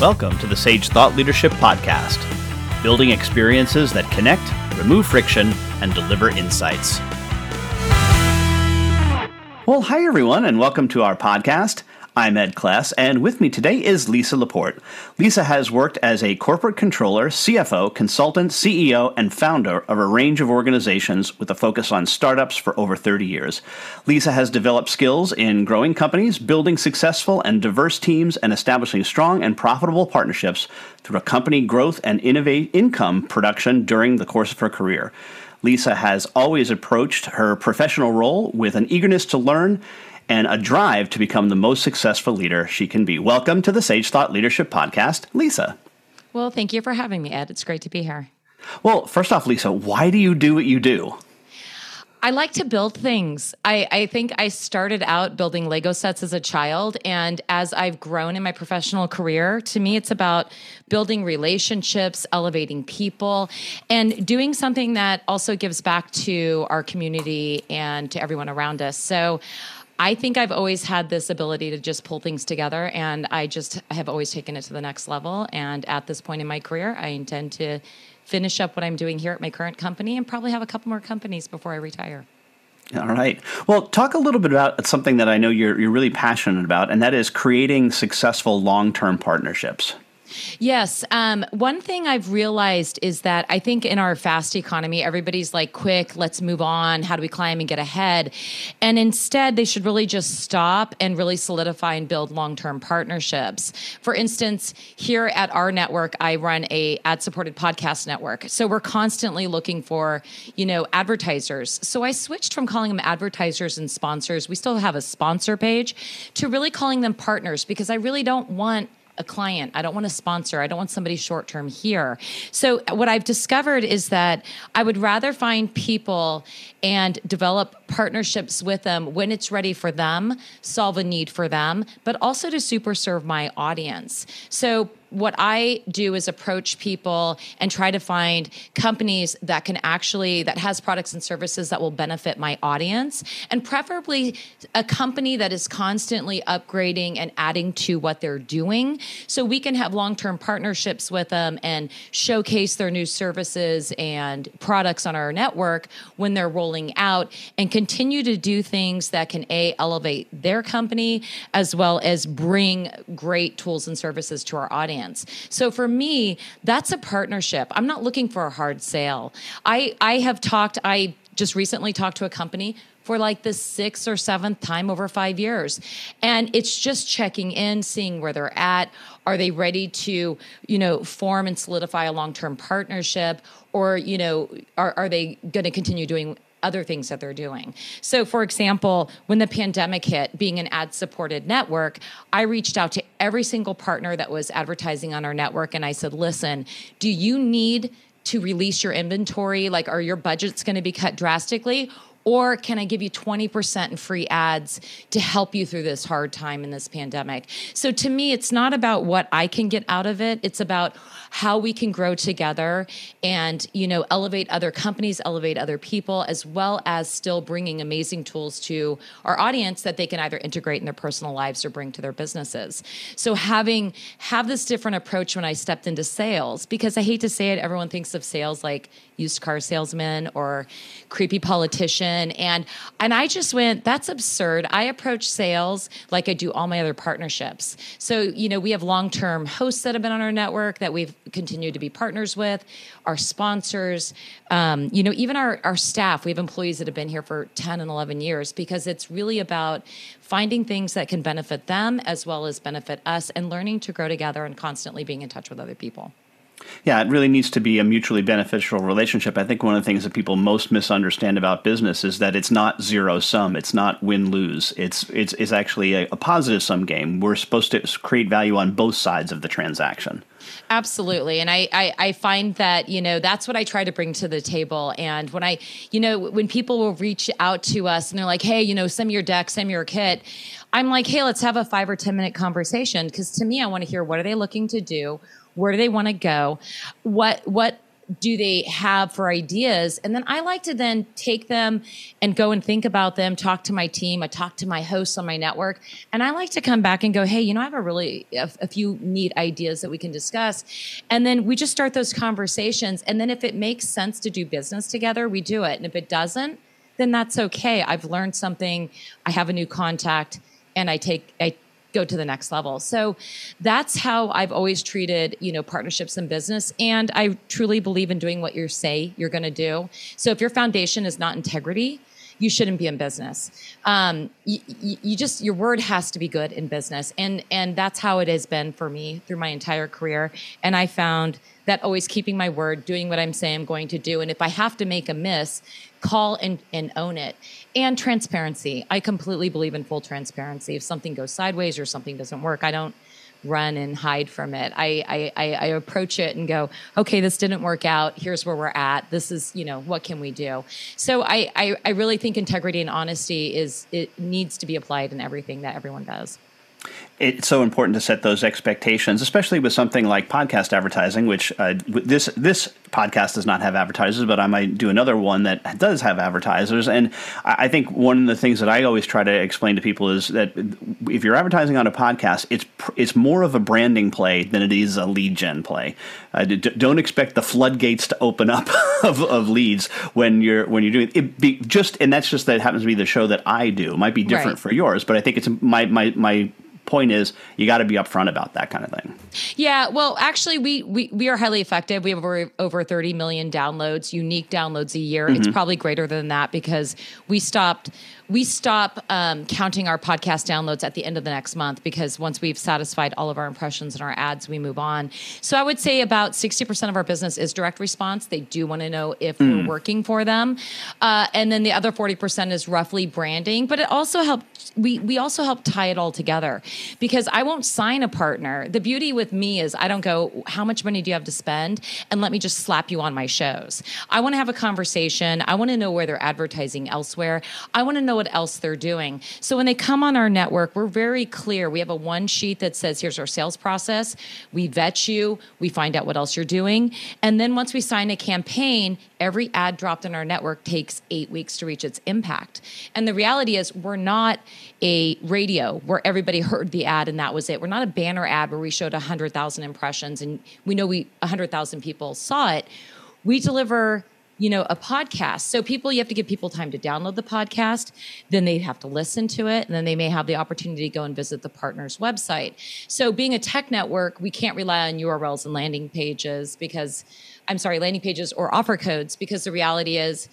Welcome to the Sage Thought Leadership Podcast, building experiences that connect, remove friction, and deliver insights. Well, hi everyone, and welcome to our podcast. I'm Ed Kless, and with me today is Lisa Laporte. Lisa has worked as a corporate controller, CFO, consultant, CEO, and founder of a range of organizations with a focus on startups for over 30 years. Lisa has developed skills in growing companies, building successful and diverse teams, and establishing strong and profitable partnerships through a company growth and innovate income production during the course of her career. Lisa has always approached her professional role with an eagerness to learn and a drive to become the most successful leader she can be. Welcome to the Sage Thought Leadership Podcast, Lisa. Well, thank you for having me, Ed. It's great to be here. Well, first off, Lisa, why do you do what you do? I like to build things. I, I, think I started out building Lego sets as a child. And as I've grown in my professional career, to me, it's about building relationships, elevating people, and doing something that also gives back to our community and to everyone around us. So, I think I've always had this ability to just pull things together, and I just have always taken it to the next level. And at this point in my career, I intend to finish up what I'm doing here at my current company and probably have a couple more companies before I retire. All right. Well, talk a little bit about something that I know you're, you're really passionate about, and that is creating successful long term partnerships. Yes. Um, one thing I've realized is that I think in our fast economy, everybody's like, quick, let's move on. How do we climb and get ahead? And instead, they should really just stop and really solidify and build long term partnerships. For instance, here at our network, I run a ad supported podcast network. So we're constantly looking for, you know, advertisers. So I switched from calling them advertisers and sponsors. We still have a sponsor page to really calling them partners because I really don't want a client. I don't want a sponsor. I don't want somebody short term here. So, what I've discovered is that I would rather find people and develop partnerships with them when it's ready for them, solve a need for them, but also to super serve my audience. So, what I do is approach people and try to find companies that can actually that has products and services that will benefit my audience and preferably a company that is constantly upgrading and adding to what they're doing. So we can have long-term partnerships with them and showcase their new services and products on our network when they're rolling out and continue to do things that can a elevate their company as well as bring great tools and services to our audience so for me, that's a partnership. I'm not looking for a hard sale. I I have talked I just recently talked to a company for like the sixth or seventh time over five years. And it's just checking in, seeing where they're at. Are they ready to, you know, form and solidify a long term partnership? Or, you know, are, are they going to continue doing other things that they're doing. So, for example, when the pandemic hit, being an ad supported network, I reached out to every single partner that was advertising on our network and I said, listen, do you need to release your inventory? Like, are your budgets going to be cut drastically? Or can I give you 20% in free ads to help you through this hard time in this pandemic? So to me, it's not about what I can get out of it. It's about how we can grow together and, you know, elevate other companies, elevate other people, as well as still bringing amazing tools to our audience that they can either integrate in their personal lives or bring to their businesses. So having have this different approach when I stepped into sales, because I hate to say it, everyone thinks of sales like used car salesman or creepy politician and and I just went that's absurd. I approach sales like I do all my other partnerships. So, you know, we have long-term hosts that have been on our network that we've continued to be partners with, our sponsors, um, you know, even our our staff. We have employees that have been here for 10 and 11 years because it's really about finding things that can benefit them as well as benefit us and learning to grow together and constantly being in touch with other people. Yeah, it really needs to be a mutually beneficial relationship. I think one of the things that people most misunderstand about business is that it's not zero sum. It's not win lose. It's it's it's actually a, a positive sum game. We're supposed to create value on both sides of the transaction. Absolutely. And I, I, I, find that, you know, that's what I try to bring to the table. And when I, you know, when people will reach out to us and they're like, hey, you know, send me your deck, send me your kit, I'm like, hey, let's have a five or 10 minute conversation. Cause to me, I want to hear what are they looking to do? Where do they want to go? What what do they have for ideas? And then I like to then take them and go and think about them, talk to my team, I talk to my hosts on my network, and I like to come back and go, hey, you know, I have a really a, a few neat ideas that we can discuss, and then we just start those conversations. And then if it makes sense to do business together, we do it, and if it doesn't, then that's okay. I've learned something. I have a new contact, and I take I go to the next level. So that's how I've always treated, you know, partnerships in business. And I truly believe in doing what you say you're going to do. So if your foundation is not integrity, you shouldn't be in business. Um, you, you, just your word has to be good in business, and and that's how it has been for me through my entire career. And I found that always keeping my word, doing what I'm saying I'm going to do, and if I have to make a miss, call and, and own it. And transparency. I completely believe in full transparency. If something goes sideways or something doesn't work, I don't run and hide from it. I, I, I, approach it and go, okay, this didn't work out. Here's where we're at. This is, you know, what can we do? So I, I, I really think integrity and honesty is, it needs to be applied in everything that everyone does it's so important to set those expectations, especially with something like podcast advertising, which uh, this this podcast does not have advertisers, but I might do another one that does have advertisers. And I think one of the things that I always try to explain to people is that if you're advertising on a podcast, it's it's more of a branding play than it is a lead gen play. Uh, don't expect the floodgates to open up of, of leads when you're when you're doing it. Be just and that's just that happens to be the show that I do. It might be different right. for yours, but I think it's my my my point is you got to be upfront about that kind of thing. Yeah, well, actually, we we we are highly effective. We have over over 30 million downloads, unique downloads a year. Mm-hmm. It's probably greater than that because we stopped we stop um, counting our podcast downloads at the end of the next month because once we've satisfied all of our impressions and our ads, we move on. So I would say about 60% of our business is direct response. They do want to know if mm. we're working for them. Uh, and then the other 40% is roughly branding, but it also helps. We, we also help tie it all together because I won't sign a partner. The beauty with me is I don't go, how much money do you have to spend? And let me just slap you on my shows. I want to have a conversation. I want to know where they're advertising elsewhere. I want to know what else they're doing. So when they come on our network, we're very clear. We have a one sheet that says, here's our sales process. We vet you, we find out what else you're doing. And then once we sign a campaign, every ad dropped in our network takes eight weeks to reach its impact. And the reality is, we're not a radio where everybody heard the ad and that was it. We're not a banner ad where we showed 100,000 impressions and we know we 100,000 people saw it. We deliver you know, a podcast. So people, you have to give people time to download the podcast, then they have to listen to it, and then they may have the opportunity to go and visit the partner's website. So being a tech network, we can't rely on URLs and landing pages because, I'm sorry, landing pages or offer codes because the reality is,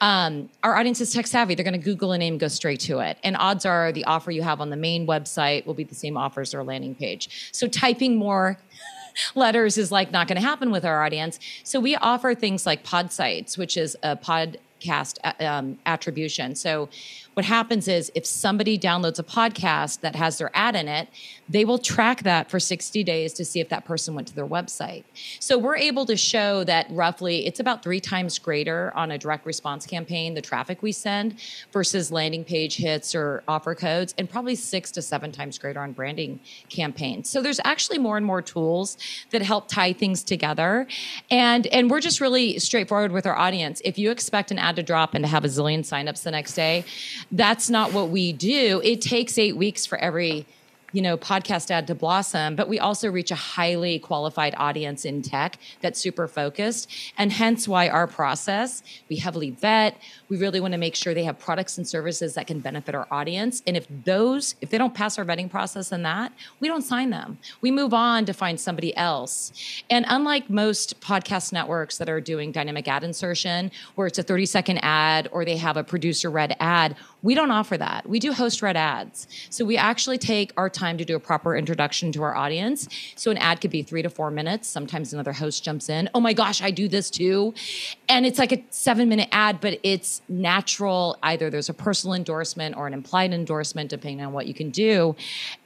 um, our audience is tech savvy. They're going to Google a name, go straight to it. And odds are the offer you have on the main website will be the same offer as landing page. So typing more letters is like not going to happen with our audience. So we offer things like Podsights, which is a podcast uh, um, attribution. So what happens is if somebody downloads a podcast that has their ad in it, they will track that for 60 days to see if that person went to their website. So we're able to show that roughly it's about three times greater on a direct response campaign, the traffic we send versus landing page hits or offer codes, and probably six to seven times greater on branding campaigns. So there's actually more and more tools that help tie things together. And and we're just really straightforward with our audience. If you expect an ad to drop and to have a zillion signups the next day, that's not what we do. It takes eight weeks for every you know, podcast ad to blossom, but we also reach a highly qualified audience in tech that's super focused. And hence why our process, we heavily vet. We really want to make sure they have products and services that can benefit our audience. And if those, if they don't pass our vetting process in that, we don't sign them. We move on to find somebody else. And unlike most podcast networks that are doing dynamic ad insertion, where it's a 30 second ad or they have a producer read ad, we don't offer that. We do host read ads. So we actually take our time to do a proper introduction to our audience. So an ad could be three to four minutes. Sometimes another host jumps in. Oh my gosh, I do this too. And it's like a seven minute ad, but it's natural. Either there's a personal endorsement or an implied endorsement, depending on what you can do.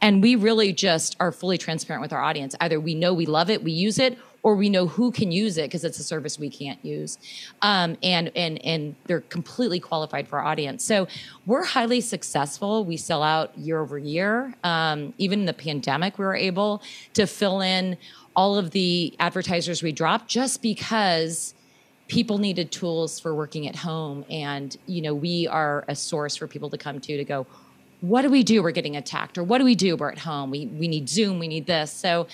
And we really just are fully transparent with our audience. Either we know we love it, we use it, or we know who can use it because it's a service we can't use, um, and and and they're completely qualified for our audience. So we're highly successful. We sell out year over year. Um, even in the pandemic, we were able to fill in all of the advertisers we dropped just because people needed tools for working at home and you know we are a source for people to come to to go what do we do? We're getting attacked or what do we do? We're at home. We, we need zoom we need this. So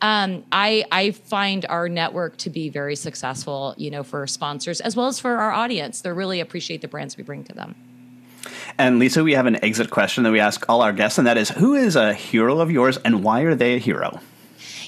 um, I, I find our network to be very successful you know for sponsors as well as for our audience. They really appreciate the brands we bring to them. And Lisa, we have an exit question that we ask all our guests, and that is who is a hero of yours and why are they a hero?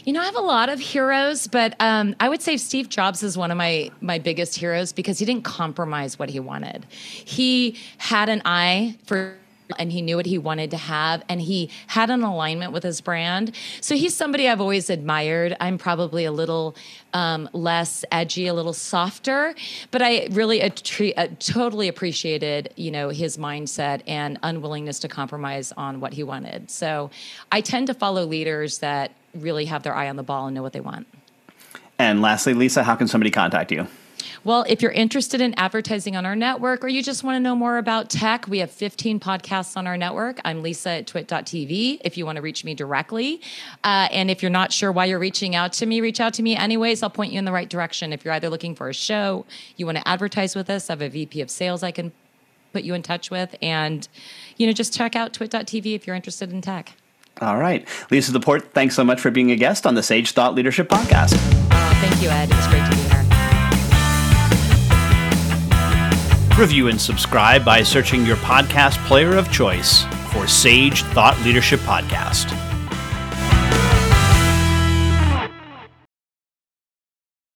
You know, I have a lot of heroes, but um, I would say Steve Jobs is one of my my biggest heroes because he didn't compromise what he wanted. He had an eye for and he knew what he wanted to have and he had an alignment with his brand so he's somebody i've always admired i'm probably a little um, less edgy a little softer but i really uh, totally appreciated you know his mindset and unwillingness to compromise on what he wanted so i tend to follow leaders that really have their eye on the ball and know what they want. And lastly, Lisa, how can somebody contact you? Well, if you're interested in advertising on our network or you just want to know more about tech, we have 15 podcasts on our network. I'm Lisa at twit.tv if you want to reach me directly. Uh, and if you're not sure why you're reaching out to me, reach out to me anyways. I'll point you in the right direction. If you're either looking for a show, you want to advertise with us, I have a VP of sales I can put you in touch with. And, you know, just check out twit.tv if you're interested in tech. All right. Lisa Laporte, thanks so much for being a guest on the Sage Thought Leadership Podcast. Uh, thank you, Ed. It was great to be here. Review and subscribe by searching your podcast player of choice for Sage Thought Leadership Podcast.